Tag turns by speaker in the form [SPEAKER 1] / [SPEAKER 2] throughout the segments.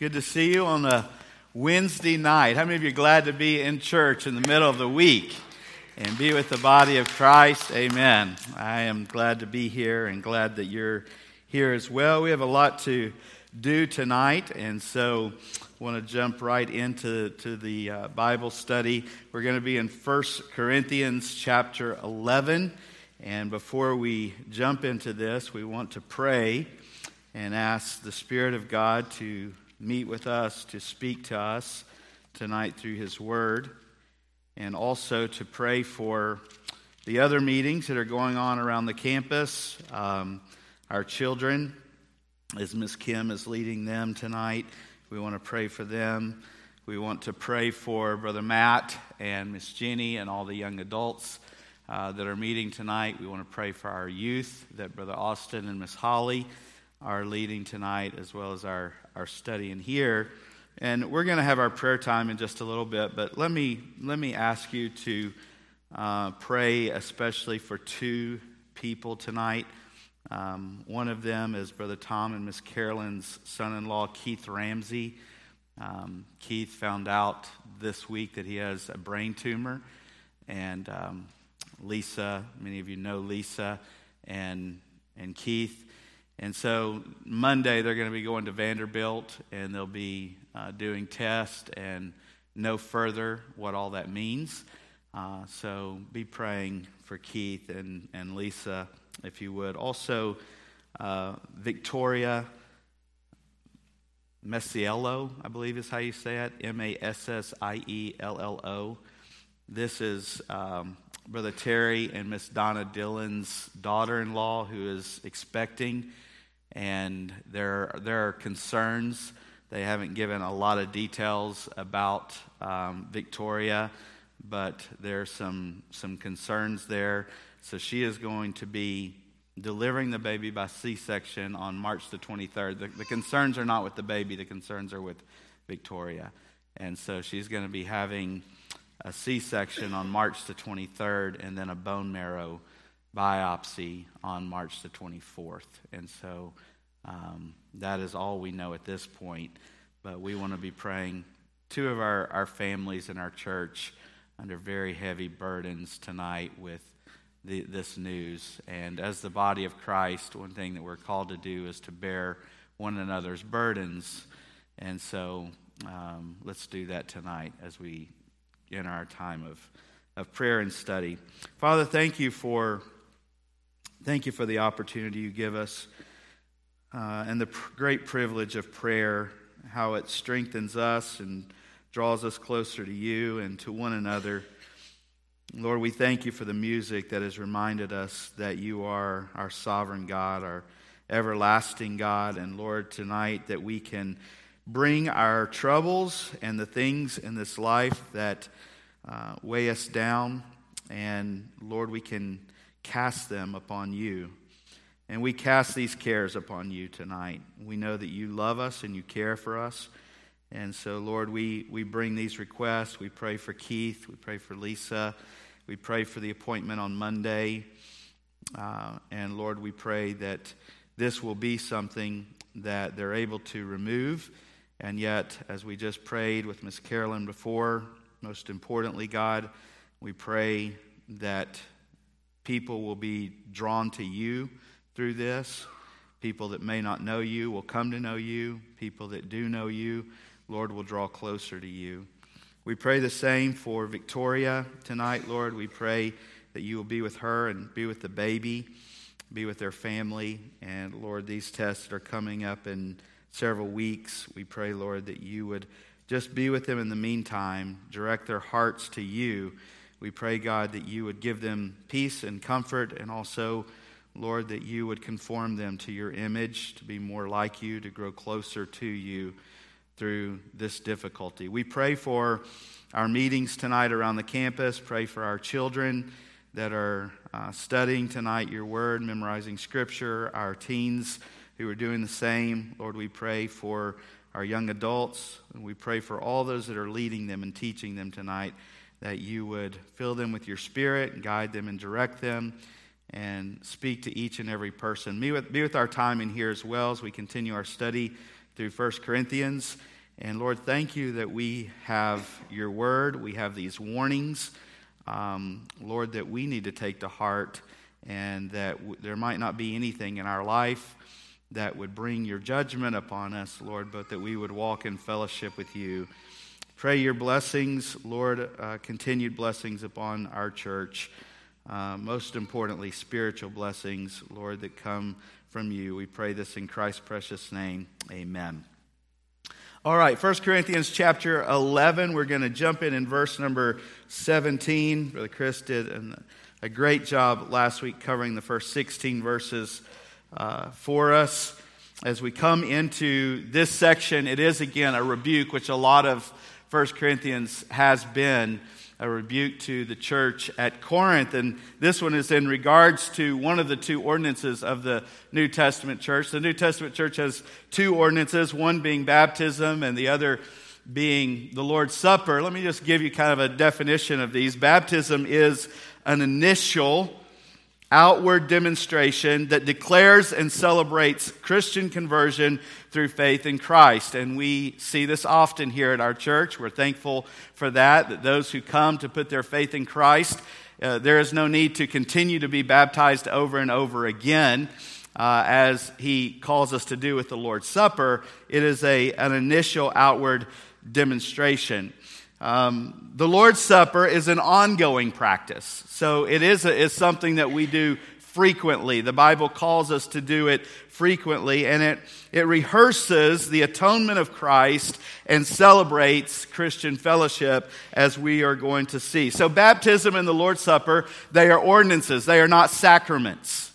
[SPEAKER 1] Good to see you on a Wednesday night. How many of you are glad to be in church in the middle of the week and be with the body of Christ? Amen. I am glad to be here and glad that you're here as well. We have a lot to do tonight, and so I want to jump right into to the uh, Bible study. We're going to be in 1 Corinthians chapter 11. And before we jump into this, we want to pray and ask the Spirit of God to meet with us, to speak to us tonight through His Word, and also to pray for the other meetings that are going on around the campus. Um, our children, as Miss Kim is leading them tonight, we want to pray for them. We want to pray for Brother Matt and Miss Jenny and all the young adults uh, that are meeting tonight. We want to pray for our youth, that Brother Austin and Miss Holly are leading tonight, as well as our, our study in here. And we're going to have our prayer time in just a little bit, but let me, let me ask you to uh, pray especially for two people tonight. Um, one of them is Brother Tom and Miss Carolyn's son in law, Keith Ramsey. Um, Keith found out this week that he has a brain tumor, and um, Lisa, many of you know Lisa, and, and Keith and so Monday, they're going to be going to Vanderbilt and they'll be uh, doing tests and know further what all that means. Uh, so be praying for Keith and, and Lisa, if you would. Also, uh, Victoria Massiello, I believe is how you say it M A S S I E L L O. This is um, Brother Terry and Miss Donna Dillon's daughter in law who is expecting and there, there are concerns. They haven't given a lot of details about um, Victoria, but there are some, some concerns there. So she is going to be delivering the baby by C section on March the 23rd. The, the concerns are not with the baby, the concerns are with Victoria. And so she's going to be having a C section on March the 23rd and then a bone marrow biopsy on March the 24th. And so um, that is all we know at this point. But we want to be praying two of our, our families in our church under very heavy burdens tonight with the, this news. And as the body of Christ, one thing that we're called to do is to bear one another's burdens. And so um, let's do that tonight as we in our time of, of prayer and study. Father, thank you for Thank you for the opportunity you give us uh, and the pr- great privilege of prayer, how it strengthens us and draws us closer to you and to one another. Lord, we thank you for the music that has reminded us that you are our sovereign God, our everlasting God. And Lord, tonight that we can bring our troubles and the things in this life that uh, weigh us down. And Lord, we can cast them upon you. And we cast these cares upon you tonight. We know that you love us and you care for us. And so, Lord, we, we bring these requests. We pray for Keith. We pray for Lisa. We pray for the appointment on Monday. Uh, and Lord, we pray that this will be something that they're able to remove. And yet, as we just prayed with Miss Carolyn before, most importantly, God, we pray that people will be drawn to you through this. People that may not know you will come to know you. People that do know you, Lord, will draw closer to you. We pray the same for Victoria tonight, Lord. We pray that you will be with her and be with the baby, be with their family. And Lord, these tests are coming up in several weeks. We pray, Lord, that you would just be with them in the meantime, direct their hearts to you we pray, God, that you would give them peace and comfort, and also, Lord, that you would conform them to your image, to be more like you, to grow closer to you through this difficulty. We pray for our meetings tonight around the campus, pray for our children that are uh, studying tonight your word, memorizing scripture, our teens who are doing the same. Lord, we pray for our young adults, and we pray for all those that are leading them and teaching them tonight that you would fill them with your spirit, guide them and direct them, and speak to each and every person. Be with, be with our time in here as well as we continue our study through 1 Corinthians. And Lord, thank you that we have your word, we have these warnings, um, Lord, that we need to take to heart, and that w- there might not be anything in our life that would bring your judgment upon us, Lord, but that we would walk in fellowship with you. Pray your blessings, Lord, uh, continued blessings upon our church. Uh, most importantly, spiritual blessings, Lord, that come from you. We pray this in Christ's precious name. Amen. All right, 1 Corinthians chapter 11. We're going to jump in in verse number 17. Brother Chris did an, a great job last week covering the first 16 verses uh, for us. As we come into this section, it is again a rebuke, which a lot of 1 Corinthians has been a rebuke to the church at Corinth. And this one is in regards to one of the two ordinances of the New Testament church. The New Testament church has two ordinances, one being baptism and the other being the Lord's Supper. Let me just give you kind of a definition of these. Baptism is an initial outward demonstration that declares and celebrates Christian conversion through faith in Christ. And we see this often here at our church. We're thankful for that, that those who come to put their faith in Christ, uh, there is no need to continue to be baptized over and over again. Uh, as he calls us to do with the Lord's Supper, it is a, an initial outward demonstration. Um, the Lord's Supper is an ongoing practice. So it is, a, is something that we do frequently. The Bible calls us to do it frequently, and it, it rehearses the atonement of Christ and celebrates Christian fellowship as we are going to see. So baptism and the Lord's Supper, they are ordinances. They are not sacraments.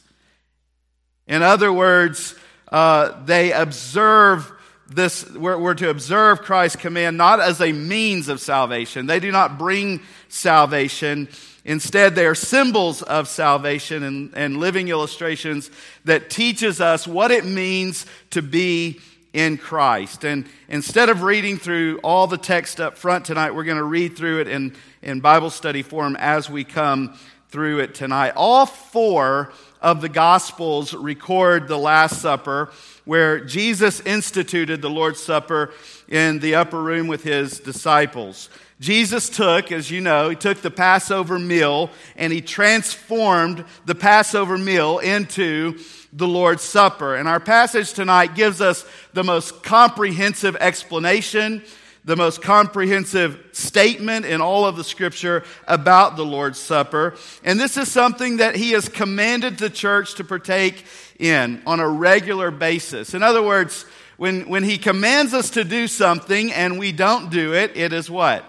[SPEAKER 1] In other words, uh, they observe this, we're, we're, to observe Christ's command not as a means of salvation. They do not bring salvation. Instead, they are symbols of salvation and, and living illustrations that teaches us what it means to be in Christ. And instead of reading through all the text up front tonight, we're going to read through it in, in Bible study form as we come through it tonight. All four of the Gospels record the Last Supper where Jesus instituted the Lord's Supper in the upper room with his disciples. Jesus took, as you know, he took the Passover meal and he transformed the Passover meal into the Lord's Supper. And our passage tonight gives us the most comprehensive explanation, the most comprehensive statement in all of the scripture about the Lord's Supper. And this is something that he has commanded the church to partake in on a regular basis. In other words, when, when he commands us to do something and we don't do it, it is what?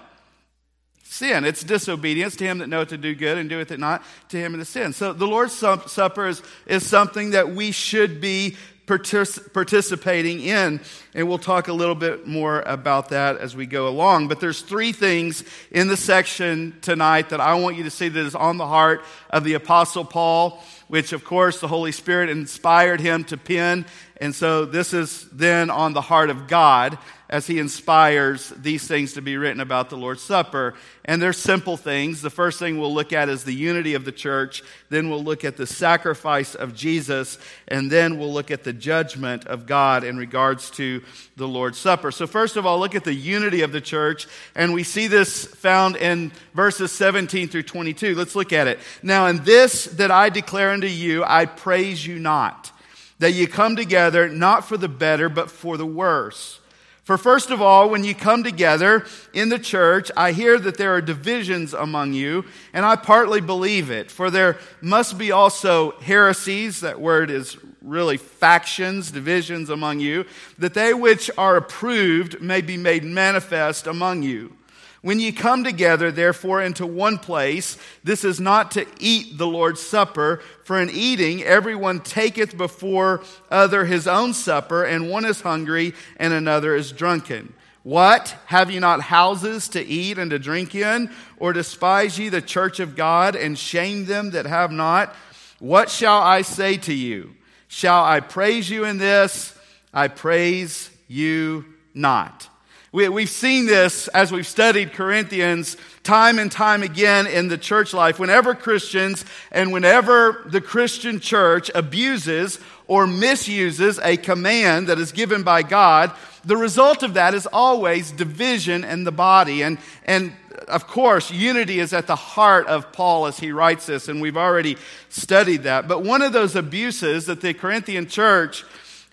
[SPEAKER 1] Sin. It's disobedience to him that knoweth to do good and doeth it not to him in the sin. So the Lord's Supper is, is something that we should be partic- participating in. And we'll talk a little bit more about that as we go along. But there's three things in the section tonight that I want you to see that is on the heart of the Apostle Paul which of course the Holy Spirit inspired him to pen. And so this is then on the heart of God as he inspires these things to be written about the Lord's Supper. And they're simple things. The first thing we'll look at is the unity of the church. Then we'll look at the sacrifice of Jesus. And then we'll look at the judgment of God in regards to the Lord's Supper. So, first of all, look at the unity of the church. And we see this found in verses 17 through 22. Let's look at it. Now, in this that I declare unto you, I praise you not, that you come together not for the better, but for the worse. For first of all, when you come together in the church, I hear that there are divisions among you, and I partly believe it. For there must be also heresies, that word is really factions, divisions among you, that they which are approved may be made manifest among you. When ye come together, therefore, into one place, this is not to eat the Lord's Supper, for in eating everyone taketh before other his own supper, and one is hungry, and another is drunken. What? Have ye not houses to eat and to drink in? Or despise ye the church of God, and shame them that have not? What shall I say to you? Shall I praise you in this? I praise you not. We, we've seen this as we've studied Corinthians time and time again in the church life. Whenever Christians and whenever the Christian church abuses or misuses a command that is given by God, the result of that is always division in the body. And, and of course, unity is at the heart of Paul as he writes this, and we've already studied that. But one of those abuses that the Corinthian church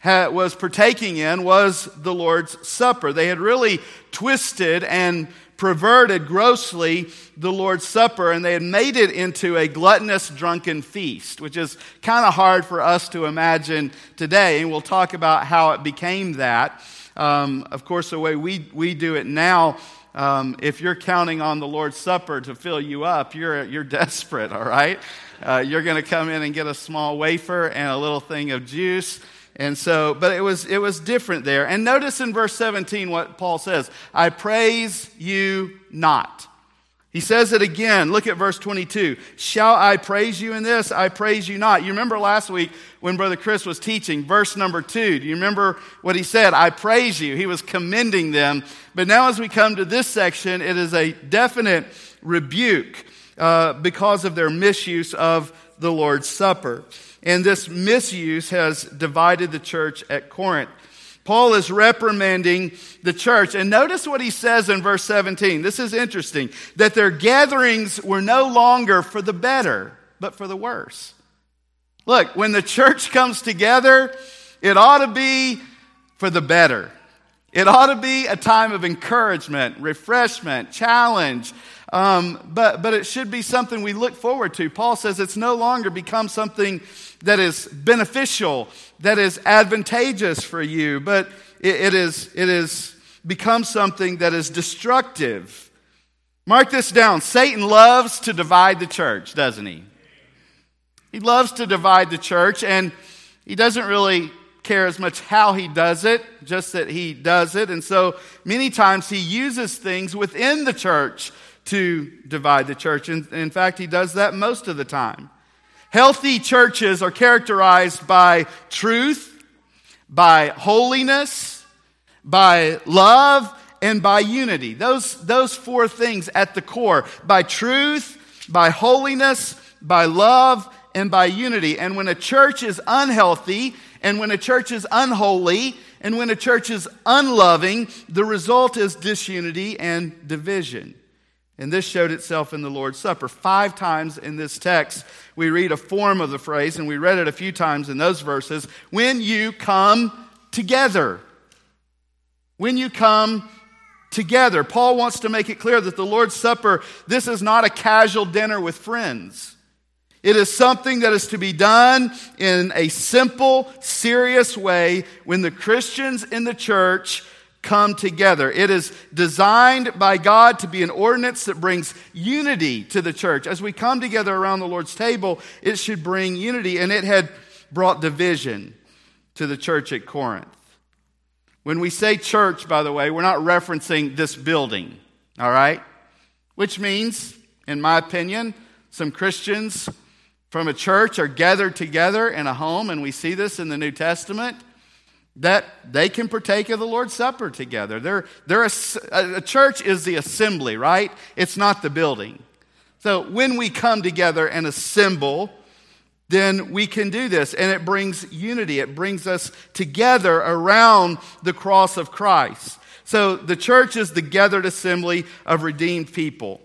[SPEAKER 1] was partaking in was the Lord's Supper. They had really twisted and perverted grossly the Lord's Supper, and they had made it into a gluttonous, drunken feast, which is kind of hard for us to imagine today. And we'll talk about how it became that. Um, of course, the way we, we do it now, um, if you're counting on the Lord's Supper to fill you up, you're, you're desperate, all right? Uh, you're going to come in and get a small wafer and a little thing of juice and so, but it was, it was different there. And notice in verse 17 what Paul says I praise you not. He says it again. Look at verse 22. Shall I praise you in this? I praise you not. You remember last week when Brother Chris was teaching, verse number two. Do you remember what he said? I praise you. He was commending them. But now, as we come to this section, it is a definite rebuke uh, because of their misuse of the Lord's Supper. And this misuse has divided the church at Corinth. Paul is reprimanding the church. And notice what he says in verse 17. This is interesting that their gatherings were no longer for the better, but for the worse. Look, when the church comes together, it ought to be for the better. It ought to be a time of encouragement, refreshment, challenge, um, but, but it should be something we look forward to. Paul says it's no longer become something that is beneficial, that is advantageous for you, but it, it, is, it is become something that is destructive. Mark this down. Satan loves to divide the church, doesn't he? He loves to divide the church, and he doesn't really care as much how he does it, just that he does it. And so many times he uses things within the church to divide the church. And in fact, he does that most of the time. Healthy churches are characterized by truth, by holiness, by love, and by unity. Those, those four things at the core by truth, by holiness, by love, and by unity. And when a church is unhealthy, and when a church is unholy, and when a church is unloving, the result is disunity and division. And this showed itself in the Lord's Supper. Five times in this text, we read a form of the phrase, and we read it a few times in those verses when you come together. When you come together. Paul wants to make it clear that the Lord's Supper, this is not a casual dinner with friends. It is something that is to be done in a simple, serious way when the Christians in the church come together. It is designed by God to be an ordinance that brings unity to the church. As we come together around the Lord's table, it should bring unity, and it had brought division to the church at Corinth. When we say church, by the way, we're not referencing this building, all right? Which means, in my opinion, some Christians from a church are gathered together in a home, and we see this in the New Testament that they can partake of the Lord's Supper together. They're, they're a, a, church is the assembly, right? It's not the building. So when we come together and assemble, then we can do this. And it brings unity, it brings us together around the cross of Christ. So the church is the gathered assembly of redeemed people.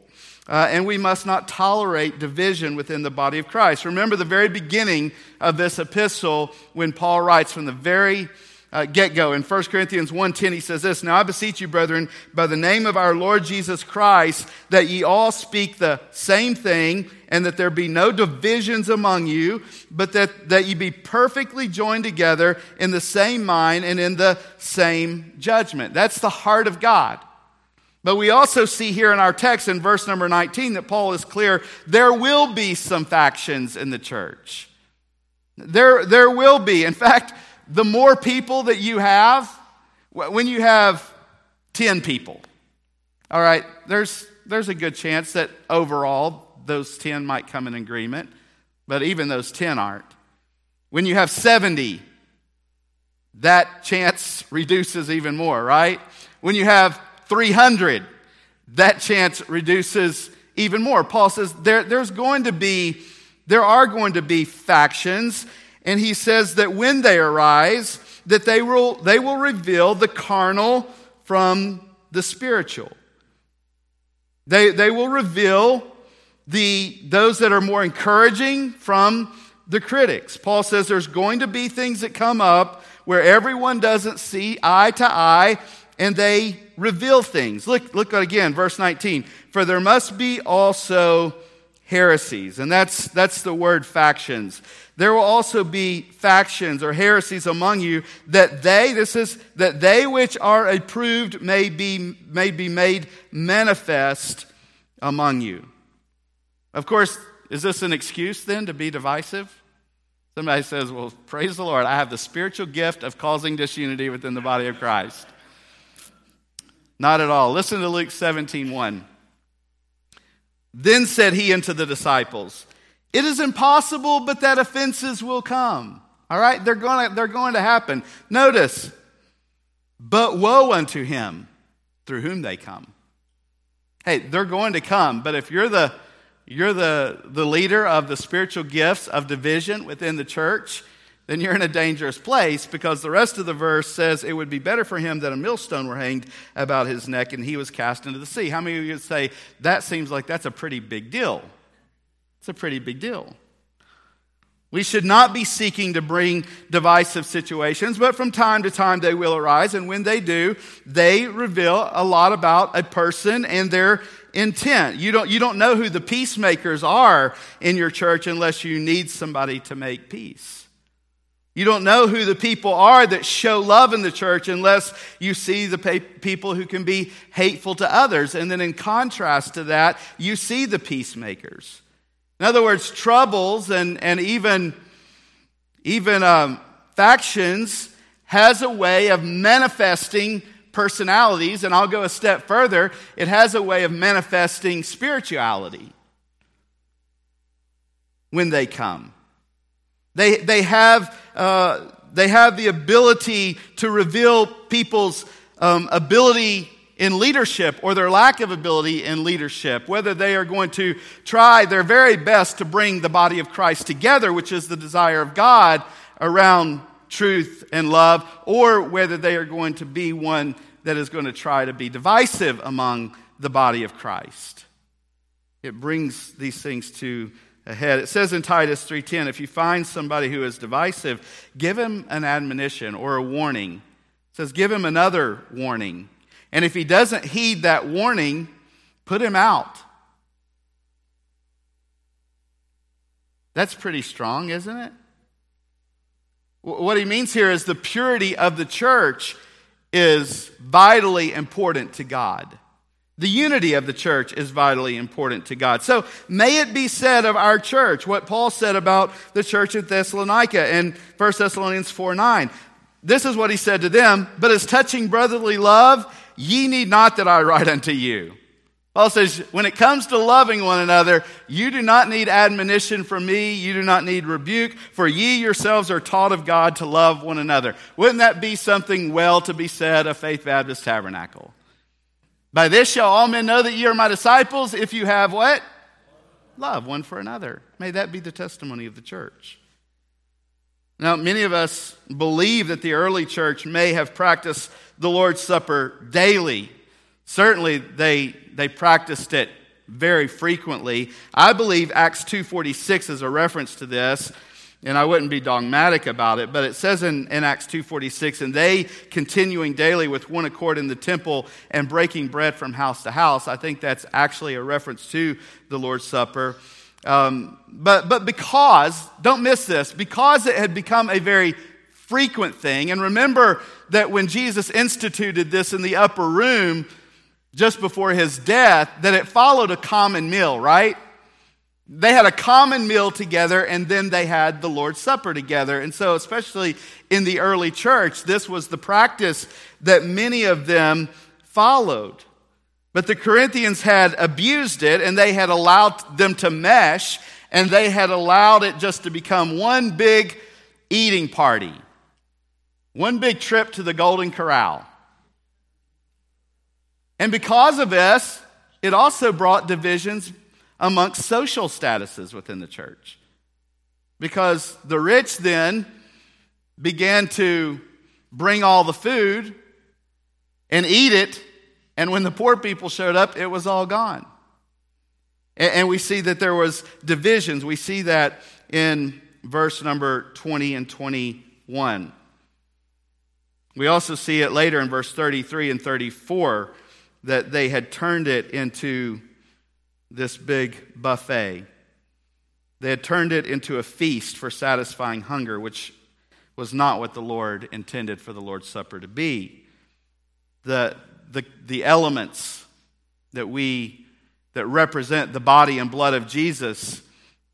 [SPEAKER 1] Uh, and we must not tolerate division within the body of Christ. Remember the very beginning of this epistle when Paul writes from the very uh, get go. In 1 Corinthians 1.10, he says this, Now I beseech you, brethren, by the name of our Lord Jesus Christ, that ye all speak the same thing, and that there be no divisions among you, but that, that ye be perfectly joined together in the same mind and in the same judgment. That's the heart of God. But we also see here in our text in verse number 19 that Paul is clear there will be some factions in the church. There, there will be. In fact, the more people that you have, when you have 10 people, all right, there's, there's a good chance that overall those 10 might come in agreement, but even those 10 aren't. When you have 70, that chance reduces even more, right? When you have 300, that chance reduces even more. Paul says there, there's going to be, there are going to be factions, and he says that when they arise, that they will, they will reveal the carnal from the spiritual. They, they will reveal the, those that are more encouraging from the critics. Paul says there's going to be things that come up where everyone doesn't see eye to eye and they reveal things. Look, look again, verse 19. For there must be also heresies. And that's, that's the word factions. There will also be factions or heresies among you that they, this is, that they which are approved may be, may be made manifest among you. Of course, is this an excuse then to be divisive? Somebody says, Well, praise the Lord, I have the spiritual gift of causing disunity within the body of Christ. Not at all. Listen to Luke 17 1. Then said he unto the disciples, It is impossible, but that offenses will come. All right? They're going to, they're going to happen. Notice, but woe unto him through whom they come. Hey, they're going to come, but if you're the you're the, the leader of the spiritual gifts of division within the church, then you're in a dangerous place because the rest of the verse says it would be better for him that a millstone were hanged about his neck and he was cast into the sea. How many of you would say that seems like that's a pretty big deal? It's a pretty big deal. We should not be seeking to bring divisive situations, but from time to time they will arise. And when they do, they reveal a lot about a person and their intent. You don't, you don't know who the peacemakers are in your church unless you need somebody to make peace. You don't know who the people are that show love in the church unless you see the people who can be hateful to others. And then, in contrast to that, you see the peacemakers. In other words, troubles and, and even, even um, factions has a way of manifesting personalities. And I'll go a step further it has a way of manifesting spirituality when they come. They, they, have, uh, they have the ability to reveal people's um, ability in leadership or their lack of ability in leadership, whether they are going to try their very best to bring the body of Christ together, which is the desire of God, around truth and love, or whether they are going to be one that is going to try to be divisive among the body of Christ. It brings these things to ahead. It says in Titus 3:10, if you find somebody who is divisive, give him an admonition or a warning. It says give him another warning. And if he doesn't heed that warning, put him out. That's pretty strong, isn't it? What he means here is the purity of the church is vitally important to God. The unity of the church is vitally important to God. So may it be said of our church what Paul said about the church at Thessalonica in 1 Thessalonians 4 9. This is what he said to them, but as touching brotherly love, ye need not that I write unto you. Paul says, when it comes to loving one another, you do not need admonition from me. You do not need rebuke, for ye yourselves are taught of God to love one another. Wouldn't that be something well to be said of Faith Baptist Tabernacle? By this shall all men know that ye are my disciples if you have what? Love one for another. May that be the testimony of the church. Now, many of us believe that the early church may have practiced the Lord's Supper daily. Certainly, they, they practiced it very frequently. I believe Acts 2.46 is a reference to this and I wouldn't be dogmatic about it, but it says in, in Acts 2.46, and they continuing daily with one accord in the temple and breaking bread from house to house. I think that's actually a reference to the Lord's Supper. Um, but, but because, don't miss this, because it had become a very frequent thing, and remember that when Jesus instituted this in the upper room just before his death, that it followed a common meal, right? They had a common meal together and then they had the Lord's Supper together. And so, especially in the early church, this was the practice that many of them followed. But the Corinthians had abused it and they had allowed them to mesh and they had allowed it just to become one big eating party, one big trip to the Golden Corral. And because of this, it also brought divisions amongst social statuses within the church. Because the rich then began to bring all the food and eat it. And when the poor people showed up, it was all gone. And we see that there was divisions. We see that in verse number 20 and 21. We also see it later in verse 33 and 34 that they had turned it into this big buffet. They had turned it into a feast for satisfying hunger, which was not what the Lord intended for the Lord's Supper to be. The, the, the elements that we that represent the body and blood of Jesus,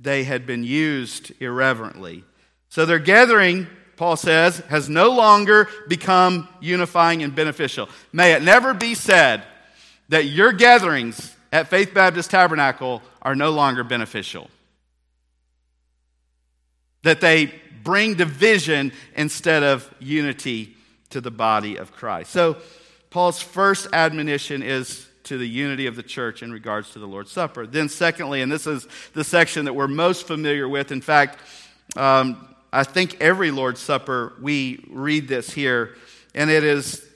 [SPEAKER 1] they had been used irreverently. So their gathering, Paul says, has no longer become unifying and beneficial. May it never be said that your gatherings at Faith Baptist Tabernacle are no longer beneficial. That they bring division instead of unity to the body of Christ. So, Paul's first admonition is to the unity of the church in regards to the Lord's Supper. Then, secondly, and this is the section that we're most familiar with. In fact, um, I think every Lord's Supper we read this here, and it is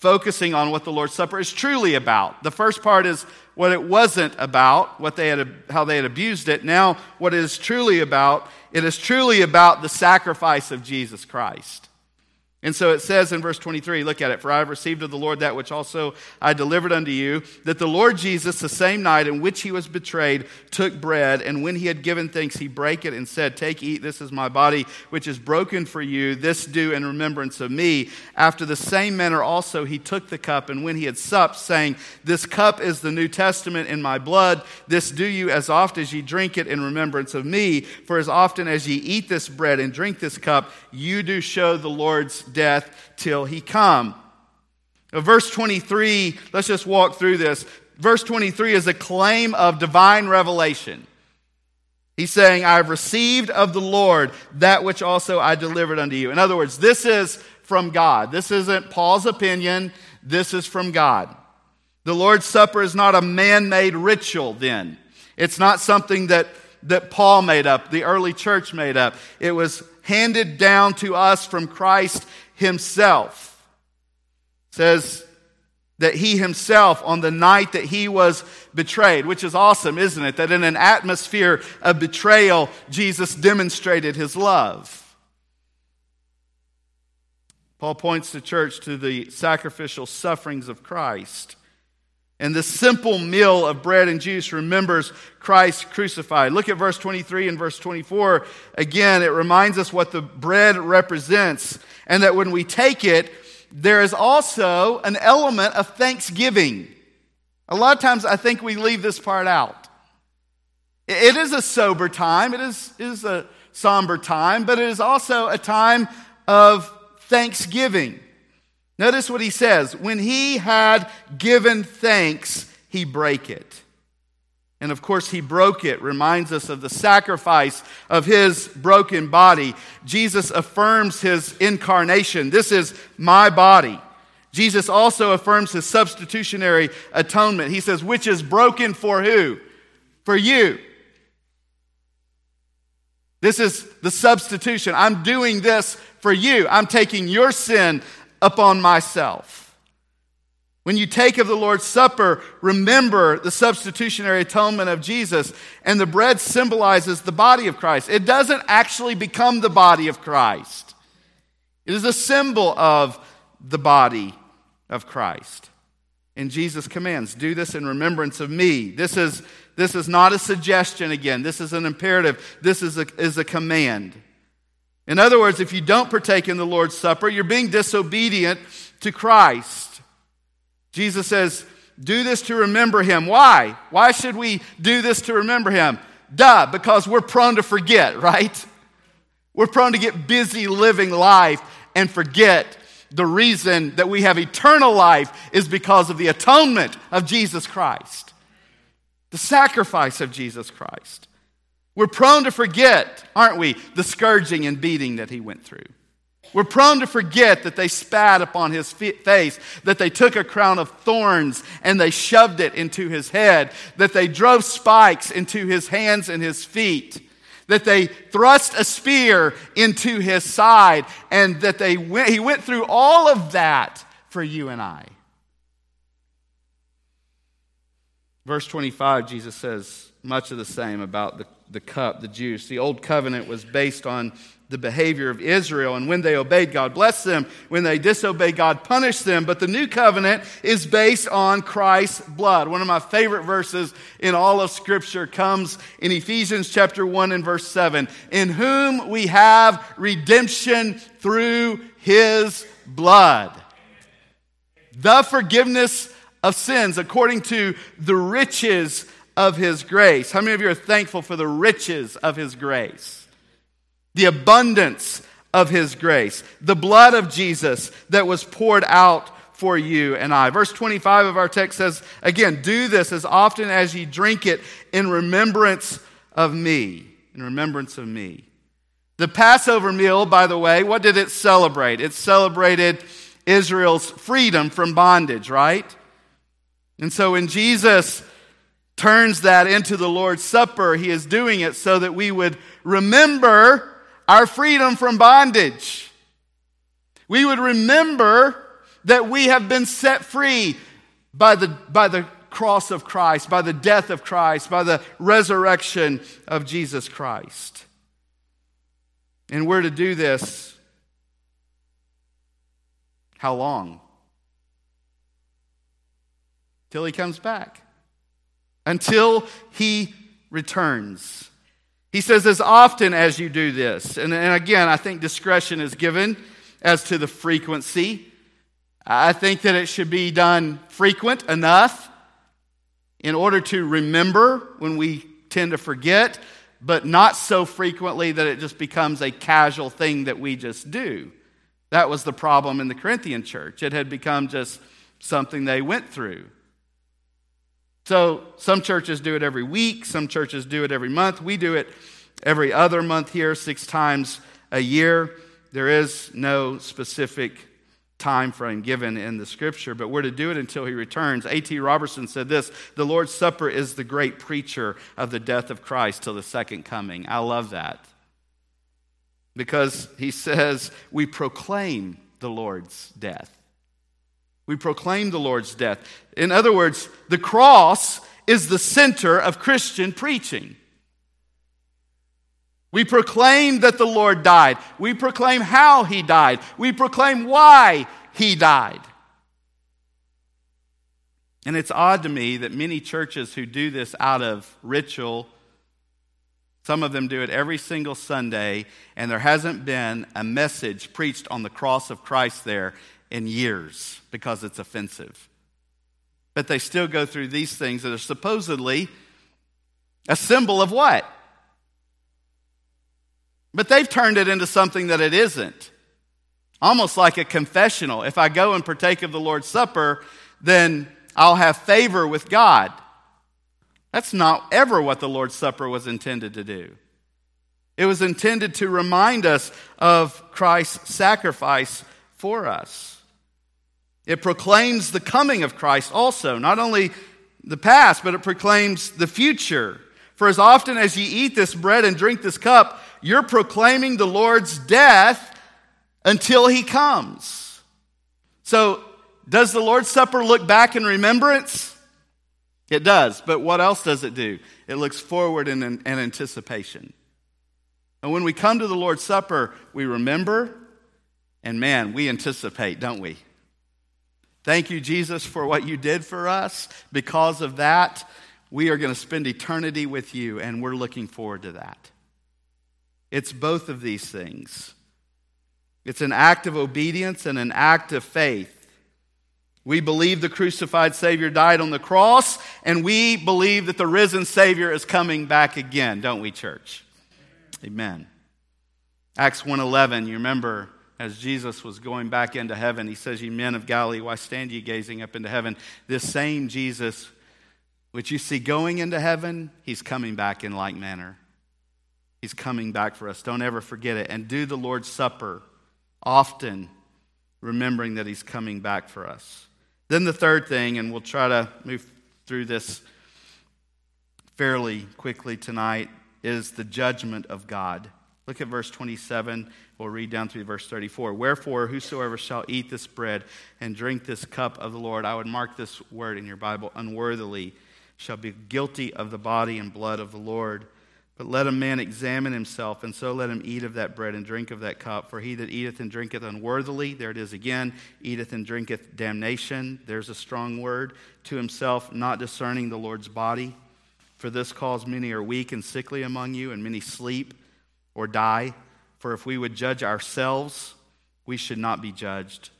[SPEAKER 1] focusing on what the Lord's Supper is truly about. The first part is what it wasn't about, what they had, how they had abused it. Now, what it is truly about, it is truly about the sacrifice of Jesus Christ. And so it says in verse 23, look at it. For I have received of the Lord that which also I delivered unto you, that the Lord Jesus, the same night in which he was betrayed, took bread, and when he had given thanks, he brake it and said, Take, eat, this is my body, which is broken for you. This do in remembrance of me. After the same manner also he took the cup, and when he had supped, saying, This cup is the New Testament in my blood. This do you as oft as ye drink it in remembrance of me. For as often as ye eat this bread and drink this cup, you do show the Lord's death till he come. Verse 23, let's just walk through this. Verse 23 is a claim of divine revelation. He's saying, I have received of the Lord that which also I delivered unto you. In other words, this is from God. This isn't Paul's opinion. This is from God. The Lord's Supper is not a man made ritual, then. It's not something that, that Paul made up, the early church made up. It was handed down to us from Christ himself. It says that he himself, on the night that he was betrayed, which is awesome, isn't it? That in an atmosphere of betrayal, Jesus demonstrated his love. Paul points the church to the sacrificial sufferings of Christ. And the simple meal of bread and juice remembers Christ crucified. Look at verse 23 and verse 24. Again, it reminds us what the bread represents, and that when we take it, there is also an element of thanksgiving. A lot of times I think we leave this part out. It is a sober time, it is, is a somber time, but it is also a time of thanksgiving. Notice what he says. When he had given thanks, he brake it. And of course, he broke it, reminds us of the sacrifice of his broken body. Jesus affirms his incarnation. This is my body. Jesus also affirms his substitutionary atonement. He says, which is broken for who? For you. This is the substitution. I'm doing this for you. I'm taking your sin upon myself. When you take of the Lord's Supper, remember the substitutionary atonement of Jesus, and the bread symbolizes the body of Christ. It doesn't actually become the body of Christ, it is a symbol of the body of Christ. And Jesus commands, Do this in remembrance of me. This is, this is not a suggestion again, this is an imperative, this is a, is a command. In other words, if you don't partake in the Lord's Supper, you're being disobedient to Christ. Jesus says, Do this to remember him. Why? Why should we do this to remember him? Duh, because we're prone to forget, right? We're prone to get busy living life and forget the reason that we have eternal life is because of the atonement of Jesus Christ, the sacrifice of Jesus Christ. We're prone to forget, aren't we, the scourging and beating that he went through. We're prone to forget that they spat upon his face, that they took a crown of thorns and they shoved it into his head, that they drove spikes into his hands and his feet, that they thrust a spear into his side, and that they went, he went through all of that for you and I. Verse 25, Jesus says much of the same about the, the cup, the juice. The old covenant was based on the behavior of Israel, and when they obeyed God, blessed them. When they disobeyed God, punished them. But the new covenant is based on Christ's blood. One of my favorite verses in all of Scripture comes in Ephesians chapter 1 and verse 7. In whom we have redemption through his blood. The forgiveness of sins according to the riches of his grace. How many of you are thankful for the riches of his grace? The abundance of his grace. The blood of Jesus that was poured out for you and I. Verse 25 of our text says, again, do this as often as ye drink it in remembrance of me. In remembrance of me. The Passover meal, by the way, what did it celebrate? It celebrated Israel's freedom from bondage, right? And so when Jesus turns that into the Lord's Supper, he is doing it so that we would remember our freedom from bondage. We would remember that we have been set free by the, by the cross of Christ, by the death of Christ, by the resurrection of Jesus Christ. And we're to do this how long? Till he comes back. Until he returns. He says, as often as you do this, and, and again, I think discretion is given as to the frequency. I think that it should be done frequent enough in order to remember when we tend to forget, but not so frequently that it just becomes a casual thing that we just do. That was the problem in the Corinthian church. It had become just something they went through. So some churches do it every week, some churches do it every month. We do it every other month here, six times a year. There is no specific time frame given in the scripture, but we're to do it until he returns. A.T. Robertson said this The Lord's Supper is the great preacher of the death of Christ till the second coming. I love that because he says we proclaim the Lord's death. We proclaim the Lord's death. In other words, the cross is the center of Christian preaching. We proclaim that the Lord died. We proclaim how he died. We proclaim why he died. And it's odd to me that many churches who do this out of ritual, some of them do it every single Sunday, and there hasn't been a message preached on the cross of Christ there in years because it's offensive. But they still go through these things that are supposedly a symbol of what? But they've turned it into something that it isn't. Almost like a confessional. If I go and partake of the Lord's Supper, then I'll have favor with God. That's not ever what the Lord's Supper was intended to do. It was intended to remind us of Christ's sacrifice for us. It proclaims the coming of Christ also, not only the past, but it proclaims the future. For as often as ye eat this bread and drink this cup, you're proclaiming the Lord's death until he comes. So, does the Lord's Supper look back in remembrance? It does, but what else does it do? It looks forward in, in, in anticipation. And when we come to the Lord's Supper, we remember, and man, we anticipate, don't we? Thank you, Jesus, for what you did for us. Because of that, we are going to spend eternity with you, and we're looking forward to that. It's both of these things it's an act of obedience and an act of faith. We believe the crucified Savior died on the cross, and we believe that the risen Savior is coming back again, don't we, church? Amen. Acts 1:11, you remember as Jesus was going back into heaven, he says, Ye men of Galilee, why stand ye gazing up into heaven? This same Jesus, which you see going into heaven, he's coming back in like manner. He's coming back for us. Don't ever forget it. And do the Lord's Supper often, remembering that he's coming back for us. Then the third thing, and we'll try to move through this fairly quickly tonight, is the judgment of God. Look at verse 27. We'll read down through verse 34. Wherefore, whosoever shall eat this bread and drink this cup of the Lord, I would mark this word in your Bible, unworthily, shall be guilty of the body and blood of the Lord. But let a man examine himself, and so let him eat of that bread and drink of that cup. For he that eateth and drinketh unworthily, there it is again, eateth and drinketh damnation, there's a strong word, to himself, not discerning the Lord's body. For this cause many are weak and sickly among you, and many sleep or die. For if we would judge ourselves, we should not be judged.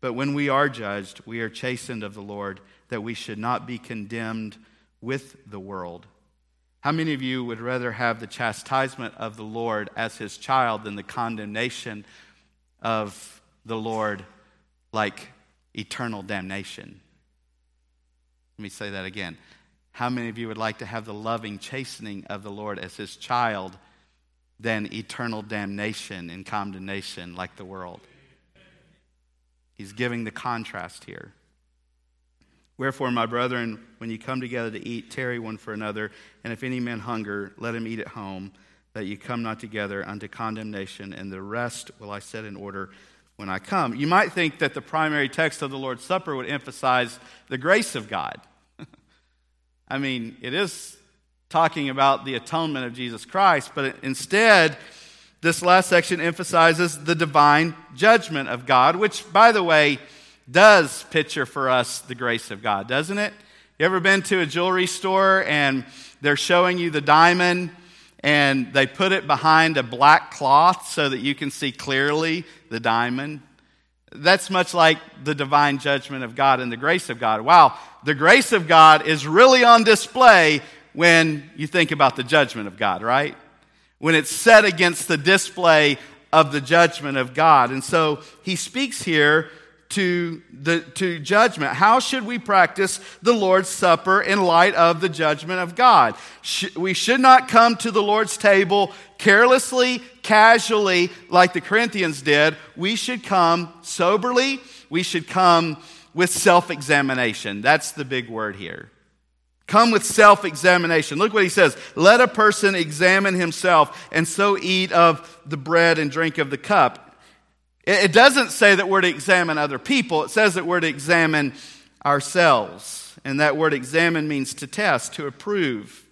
[SPEAKER 1] But when we are judged, we are chastened of the Lord, that we should not be condemned with the world. How many of you would rather have the chastisement of the Lord as his child than the condemnation of the Lord like eternal damnation? Let me say that again. How many of you would like to have the loving chastening of the Lord as his child than eternal damnation and condemnation like the world? He's giving the contrast here. Wherefore, my brethren, when you come together to eat, tarry one for another. And if any man hunger, let him eat at home, that you come not together unto condemnation. And the rest will I set in order when I come. You might think that the primary text of the Lord's Supper would emphasize the grace of God. I mean, it is talking about the atonement of Jesus Christ, but instead, this last section emphasizes the divine judgment of God, which, by the way, does picture for us the grace of God, doesn't it? You ever been to a jewelry store and they're showing you the diamond and they put it behind a black cloth so that you can see clearly the diamond? That's much like the divine judgment of God and the grace of God. Wow, the grace of God is really on display when you think about the judgment of God, right? When it's set against the display of the judgment of God. And so he speaks here to, the, to judgment. How should we practice the Lord's Supper in light of the judgment of God? we should not come to the Lord's table carelessly, casually, like the Corinthians did. We should come soberly. We should come with self examination. That's the big word here. Come with self examination. Look what he says. Let a person examine himself and so eat of the bread and drink of the cup. It doesn't say that we're to examine other people, it says that we're to examine ourselves. And that word examine means to test, to approve.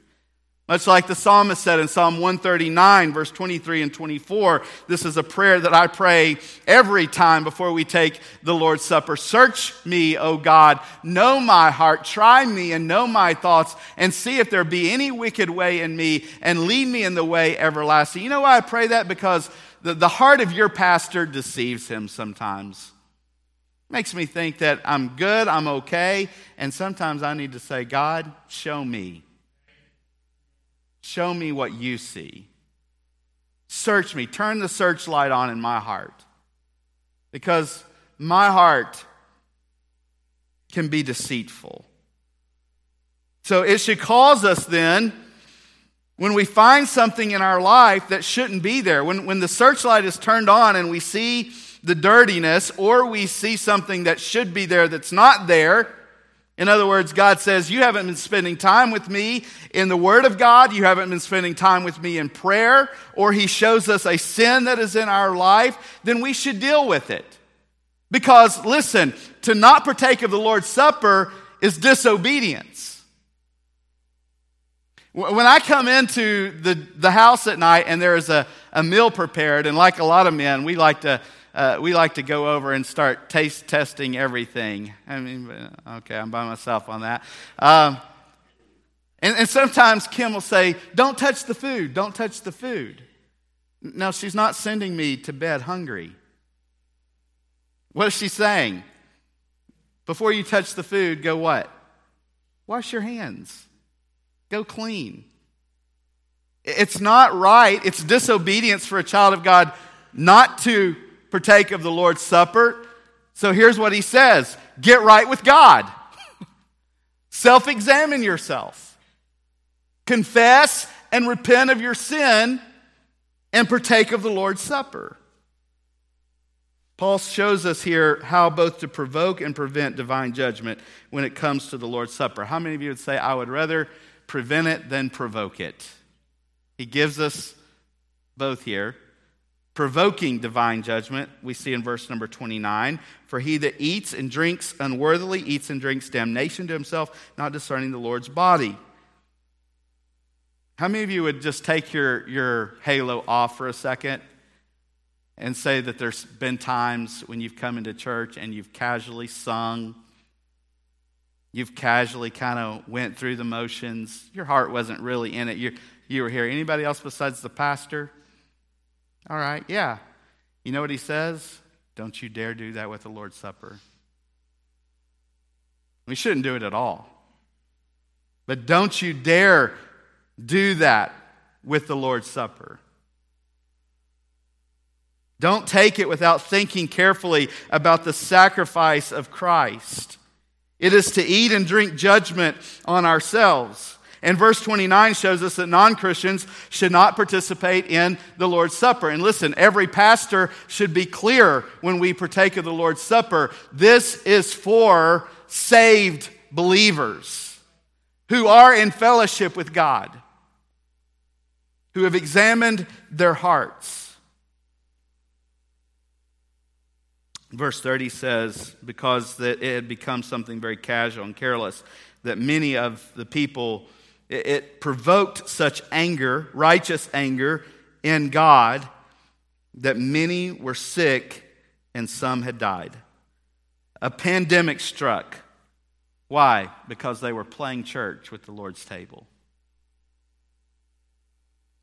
[SPEAKER 1] Much like the psalmist said in Psalm 139, verse 23 and 24, this is a prayer that I pray every time before we take the Lord's Supper. Search me, O God, know my heart, try me and know my thoughts, and see if there be any wicked way in me, and lead me in the way everlasting. You know why I pray that? Because the, the heart of your pastor deceives him sometimes. Makes me think that I'm good, I'm okay, and sometimes I need to say, God, show me. Show me what you see. Search me. Turn the searchlight on in my heart. Because my heart can be deceitful. So it should cause us then when we find something in our life that shouldn't be there, when, when the searchlight is turned on and we see the dirtiness, or we see something that should be there that's not there, in other words, God says, You haven't been spending time with me in the Word of God. You haven't been spending time with me in prayer, or He shows us a sin that is in our life, then we should deal with it. Because, listen, to not partake of the Lord's Supper is disobedience. When I come into the, the house at night and there is a, a meal prepared, and like a lot of men, we like to, uh, we like to go over and start taste testing everything. I mean, okay, I'm by myself on that. Um, and, and sometimes Kim will say, Don't touch the food, don't touch the food. No, she's not sending me to bed hungry. What is she saying? Before you touch the food, go what? Wash your hands. Go clean. It's not right. It's disobedience for a child of God not to partake of the Lord's Supper. So here's what he says get right with God, self examine yourself, confess and repent of your sin, and partake of the Lord's Supper. Paul shows us here how both to provoke and prevent divine judgment when it comes to the Lord's Supper. How many of you would say, I would rather prevent it than provoke it. He gives us both here. Provoking divine judgment, we see in verse number 29 For he that eats and drinks unworthily eats and drinks damnation to himself, not discerning the Lord's body. How many of you would just take your, your halo off for a second and say that there's been times when you've come into church and you've casually sung You've casually kind of went through the motions. Your heart wasn't really in it. You, you were here. Anybody else besides the pastor? All right, yeah. You know what he says? Don't you dare do that with the Lord's Supper. We shouldn't do it at all. But don't you dare do that with the Lord's Supper. Don't take it without thinking carefully about the sacrifice of Christ. It is to eat and drink judgment on ourselves. And verse 29 shows us that non Christians should not participate in the Lord's Supper. And listen, every pastor should be clear when we partake of the Lord's Supper. This is for saved believers who are in fellowship with God, who have examined their hearts. Verse 30 says, because that it had become something very casual and careless, that many of the people, it, it provoked such anger, righteous anger in God, that many were sick and some had died. A pandemic struck. Why? Because they were playing church with the Lord's table.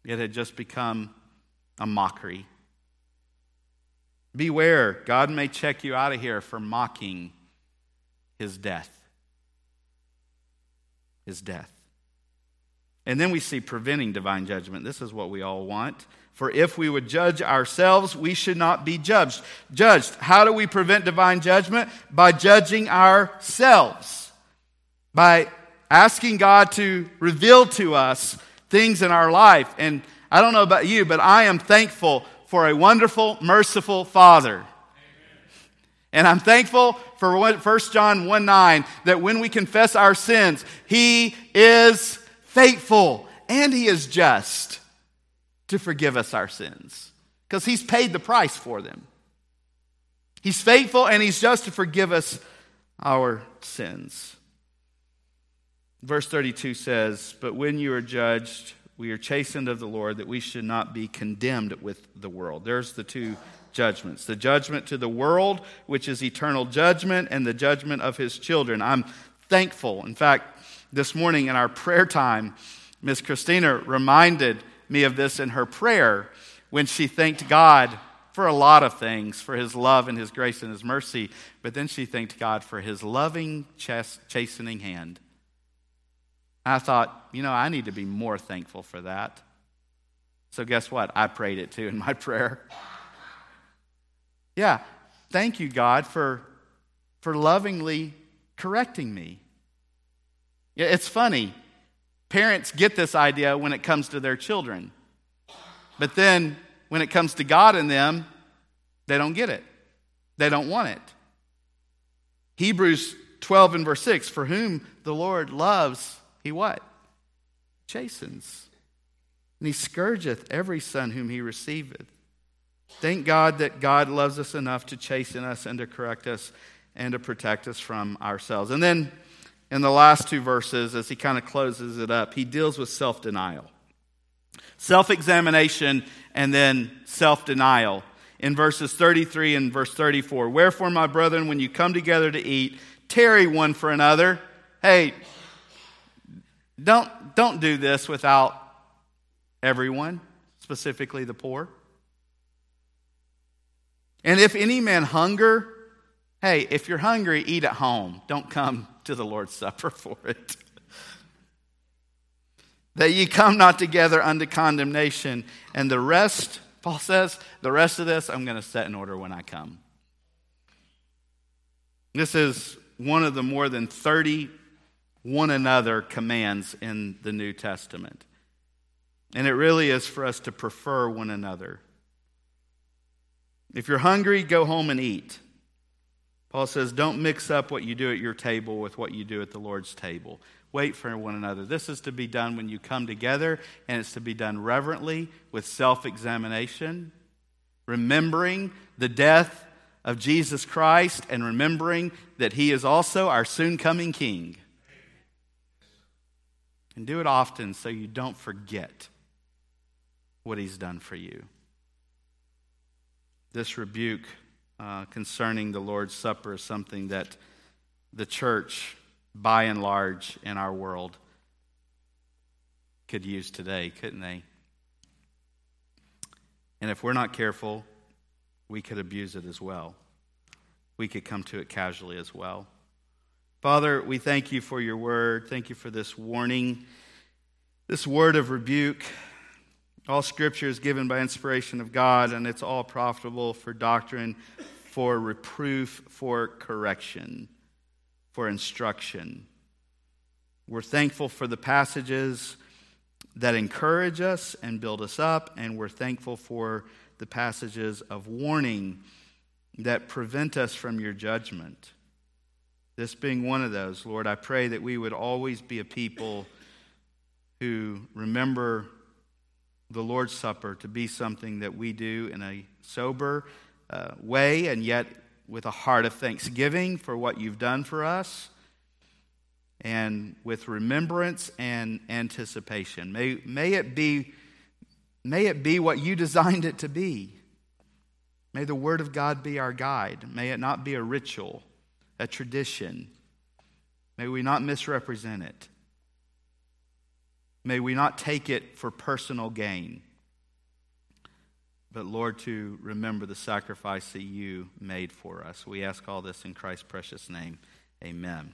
[SPEAKER 1] It had just become a mockery. Beware, God may check you out of here for mocking his death. His death. And then we see preventing divine judgment. This is what we all want. For if we would judge ourselves, we should not be judged. Judged. How do we prevent divine judgment? By judging ourselves. By asking God to reveal to us things in our life. And I don't know about you, but I am thankful for a wonderful, merciful Father. And I'm thankful for 1 John 1 9 that when we confess our sins, He is faithful and He is just to forgive us our sins because He's paid the price for them. He's faithful and He's just to forgive us our sins. Verse 32 says, But when you are judged, we are chastened of the Lord that we should not be condemned with the world. There's the two judgments the judgment to the world, which is eternal judgment, and the judgment of his children. I'm thankful. In fact, this morning in our prayer time, Miss Christina reminded me of this in her prayer when she thanked God for a lot of things, for his love and his grace and his mercy, but then she thanked God for his loving, chastening hand I thought, you know, I need to be more thankful for that. So, guess what? I prayed it too in my prayer. Yeah, thank you, God, for, for lovingly correcting me. It's funny. Parents get this idea when it comes to their children. But then when it comes to God and them, they don't get it. They don't want it. Hebrews 12 and verse 6 For whom the Lord loves, he what? Chastens. And he scourgeth every son whom he receiveth. Thank God that God loves us enough to chasten us and to correct us and to protect us from ourselves. And then in the last two verses, as he kind of closes it up, he deals with self denial. Self examination and then self denial. In verses 33 and verse 34, Wherefore, my brethren, when you come together to eat, tarry one for another. Hey, don't, don't do this without everyone, specifically the poor. And if any man hunger, hey, if you're hungry, eat at home. Don't come to the Lord's Supper for it. that ye come not together unto condemnation. And the rest, Paul says, the rest of this I'm going to set in order when I come. This is one of the more than 30 one another commands in the New Testament. And it really is for us to prefer one another. If you're hungry, go home and eat. Paul says, Don't mix up what you do at your table with what you do at the Lord's table. Wait for one another. This is to be done when you come together, and it's to be done reverently with self examination, remembering the death of Jesus Christ and remembering that he is also our soon coming King. And do it often so you don't forget what he's done for you. This rebuke uh, concerning the Lord's Supper is something that the church, by and large, in our world, could use today, couldn't they? And if we're not careful, we could abuse it as well. We could come to it casually as well. Father, we thank you for your word. Thank you for this warning, this word of rebuke. All scripture is given by inspiration of God, and it's all profitable for doctrine, for reproof, for correction, for instruction. We're thankful for the passages that encourage us and build us up, and we're thankful for the passages of warning that prevent us from your judgment. This being one of those, Lord, I pray that we would always be a people who remember the Lord's Supper to be something that we do in a sober uh, way and yet with a heart of thanksgiving for what you've done for us and with remembrance and anticipation. May, may, it be, may it be what you designed it to be. May the Word of God be our guide. May it not be a ritual, a tradition. May we not misrepresent it. May we not take it for personal gain, but Lord, to remember the sacrifice that you made for us. We ask all this in Christ's precious name. Amen.